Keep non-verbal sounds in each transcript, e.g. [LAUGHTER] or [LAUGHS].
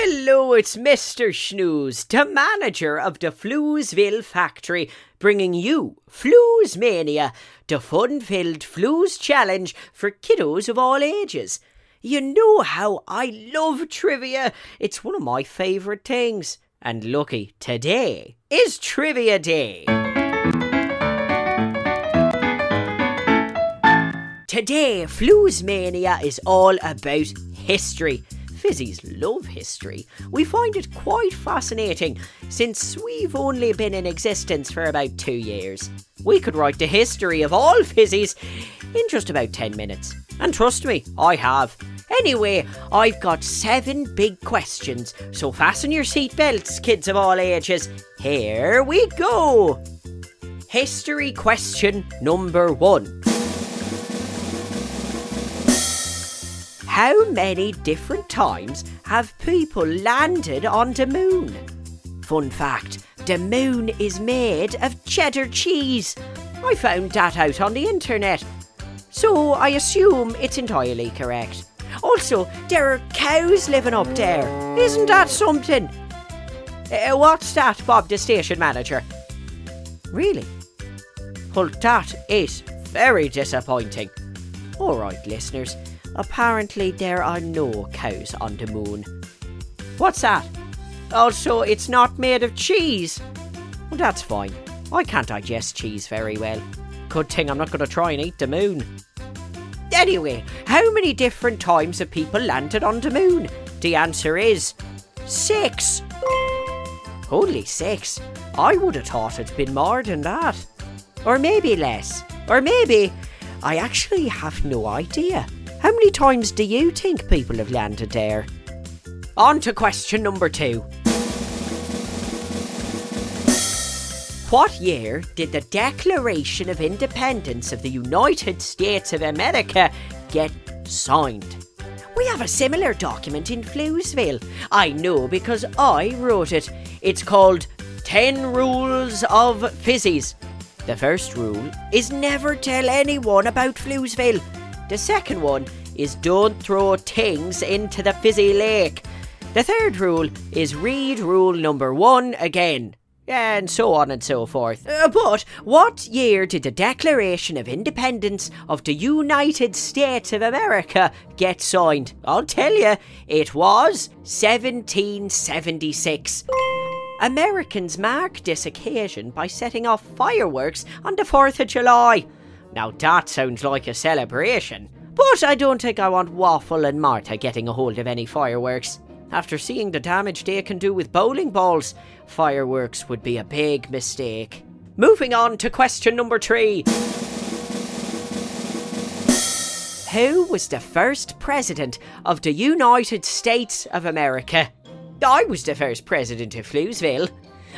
Hello, it's Mr. Shnews, the manager of the Floozeville factory, bringing you Flooze Mania, the fun filled Flooze challenge for kiddos of all ages. You know how I love trivia, it's one of my favourite things. And lucky, today is Trivia Day. Today, Flooze Mania is all about history. Fizzies love history. We find it quite fascinating since we've only been in existence for about two years. We could write the history of all fizzies in just about 10 minutes. And trust me, I have. Anyway, I've got seven big questions, so fasten your seatbelts, kids of all ages. Here we go! History question number one. How many different times have people landed on the moon? Fun fact the moon is made of cheddar cheese. I found that out on the internet. So I assume it's entirely correct. Also, there are cows living up there. Isn't that something? Uh, what's that, Bob, the station manager? Really? Well, that is very disappointing. All right, listeners, Apparently, there are no cows on the moon. What's that? Also, it's not made of cheese. Well, that's fine. I can't digest cheese very well. Good thing I'm not going to try and eat the moon. Anyway, how many different times have people landed on the moon? The answer is six. Only six? I would have thought it'd been more than that. Or maybe less. Or maybe I actually have no idea. How many times do you think people have landed there? On to question number two. What year did the Declaration of Independence of the United States of America get signed? We have a similar document in Floozeville. I know because I wrote it. It's called 10 Rules of Fizzies. The first rule is never tell anyone about Floozeville. The second one is don't throw things into the fizzy lake. The third rule is read rule number one again. And so on and so forth. Uh, but what year did the Declaration of Independence of the United States of America get signed? I'll tell you, it was 1776. Americans mark this occasion by setting off fireworks on the 4th of July. Now that sounds like a celebration, but I don't think I want Waffle and Martha getting a hold of any fireworks. After seeing the damage they can do with bowling balls, fireworks would be a big mistake. Moving on to question number three. Who was the first president of the United States of America? I was the first president of Floozeville.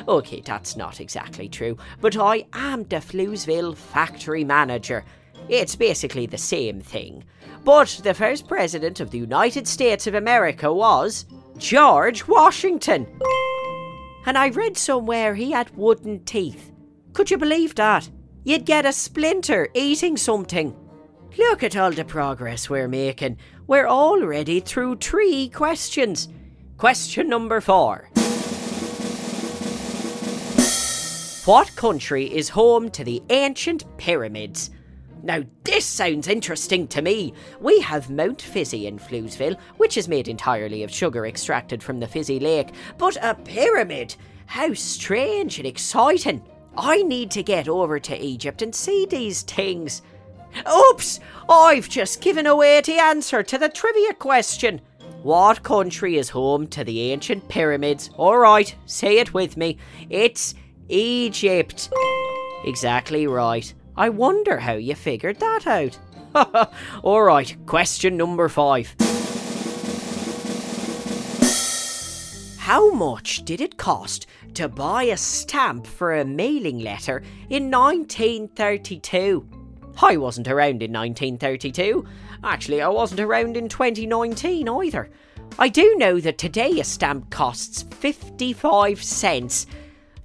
Okay, that's not exactly true, but I am the Floozeville factory manager. It's basically the same thing. But the first president of the United States of America was George Washington. And I read somewhere he had wooden teeth. Could you believe that? You'd get a splinter eating something. Look at all the progress we're making. We're already through three questions. Question number four. What country is home to the ancient pyramids? Now, this sounds interesting to me. We have Mount Fizzy in Floozeville, which is made entirely of sugar extracted from the Fizzy Lake, but a pyramid? How strange and exciting! I need to get over to Egypt and see these things. Oops! I've just given away the answer to the trivia question. What country is home to the ancient pyramids? Alright, say it with me. It's Egypt. Exactly right. I wonder how you figured that out. [LAUGHS] Alright, question number five. How much did it cost to buy a stamp for a mailing letter in 1932? I wasn't around in 1932. Actually, I wasn't around in 2019 either. I do know that today a stamp costs 55 cents.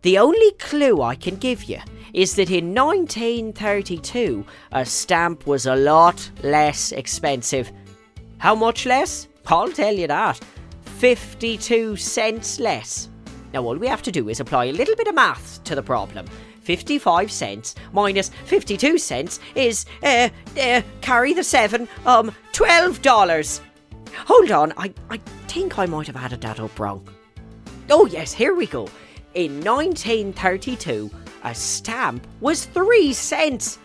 The only clue I can give you is that in 1932 a stamp was a lot less expensive. How much less? I'll tell you that. 52 cents less. Now, all we have to do is apply a little bit of maths to the problem. 55 cents minus 52 cents is, uh, uh, carry the seven, um, $12. Hold on, I, I think I might have added that up wrong. Oh, yes, here we go. In 1932, a stamp was 3 cents.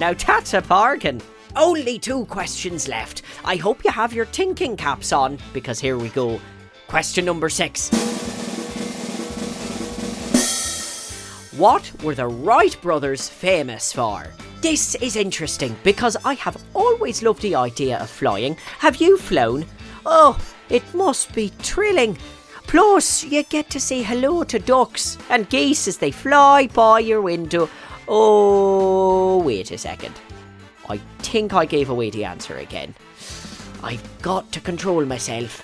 Now that's a bargain. Only two questions left. I hope you have your thinking caps on, because here we go. Question number six. What were the Wright brothers famous for? This is interesting because I have always loved the idea of flying. Have you flown? Oh, it must be thrilling. Plus, you get to say hello to ducks and geese as they fly by your window. Oh, wait a second. I think I gave away the answer again. I've got to control myself.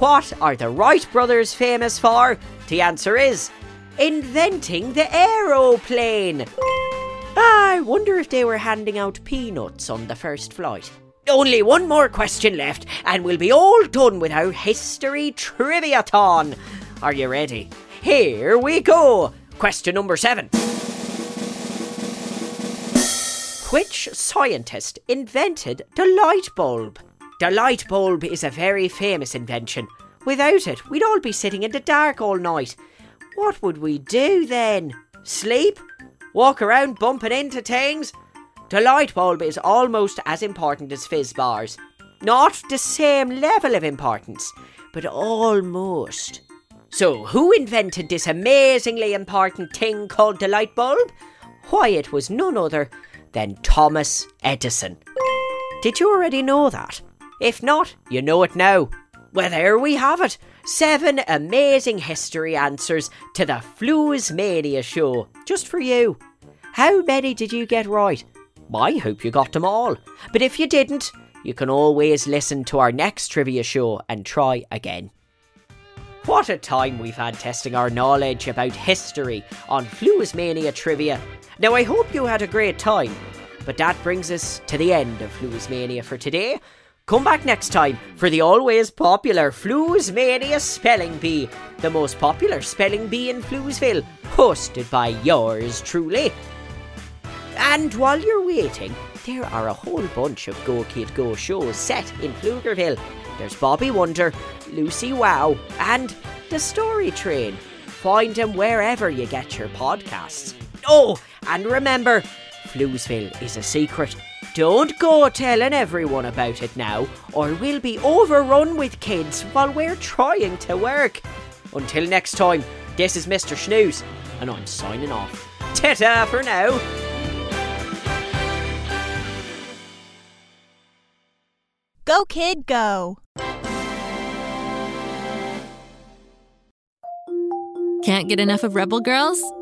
What are the Wright brothers famous for? The answer is inventing the aeroplane. I wonder if they were handing out peanuts on the first flight. Only one more question left, and we'll be all done with our history trivia-thon. Are you ready? Here we go. Question number seven. Which scientist invented the light bulb? The light bulb is a very famous invention. Without it, we'd all be sitting in the dark all night. What would we do then? Sleep? Walk around bumping into things? The light bulb is almost as important as fizz bars. Not the same level of importance, but almost. So, who invented this amazingly important thing called the light bulb? Why, it was none other than Thomas Edison. Did you already know that? If not, you know it now. Well, there we have it. Seven amazing history answers to the Flooze Mania show, just for you. How many did you get right? I hope you got them all. But if you didn't, you can always listen to our next trivia show and try again. What a time we've had testing our knowledge about history on Flooze Mania Trivia. Now, I hope you had a great time, but that brings us to the end of Flooze Mania for today. Come back next time for the always popular Flooze Mania Spelling Bee, the most popular spelling bee in Floozeville, hosted by yours truly. And while you're waiting, there are a whole bunch of Go Kid Go shows set in Floozeville. There's Bobby Wonder, Lucy Wow, and The Story Train. Find them wherever you get your podcasts. Oh, and remember, Floozeville is a secret. Don't go telling everyone about it now, or we'll be overrun with kids while we're trying to work. Until next time, this is Mr. Shnews, and I'm signing off. Ta ta for now. Go, kid, go. Can't get enough of Rebel Girls?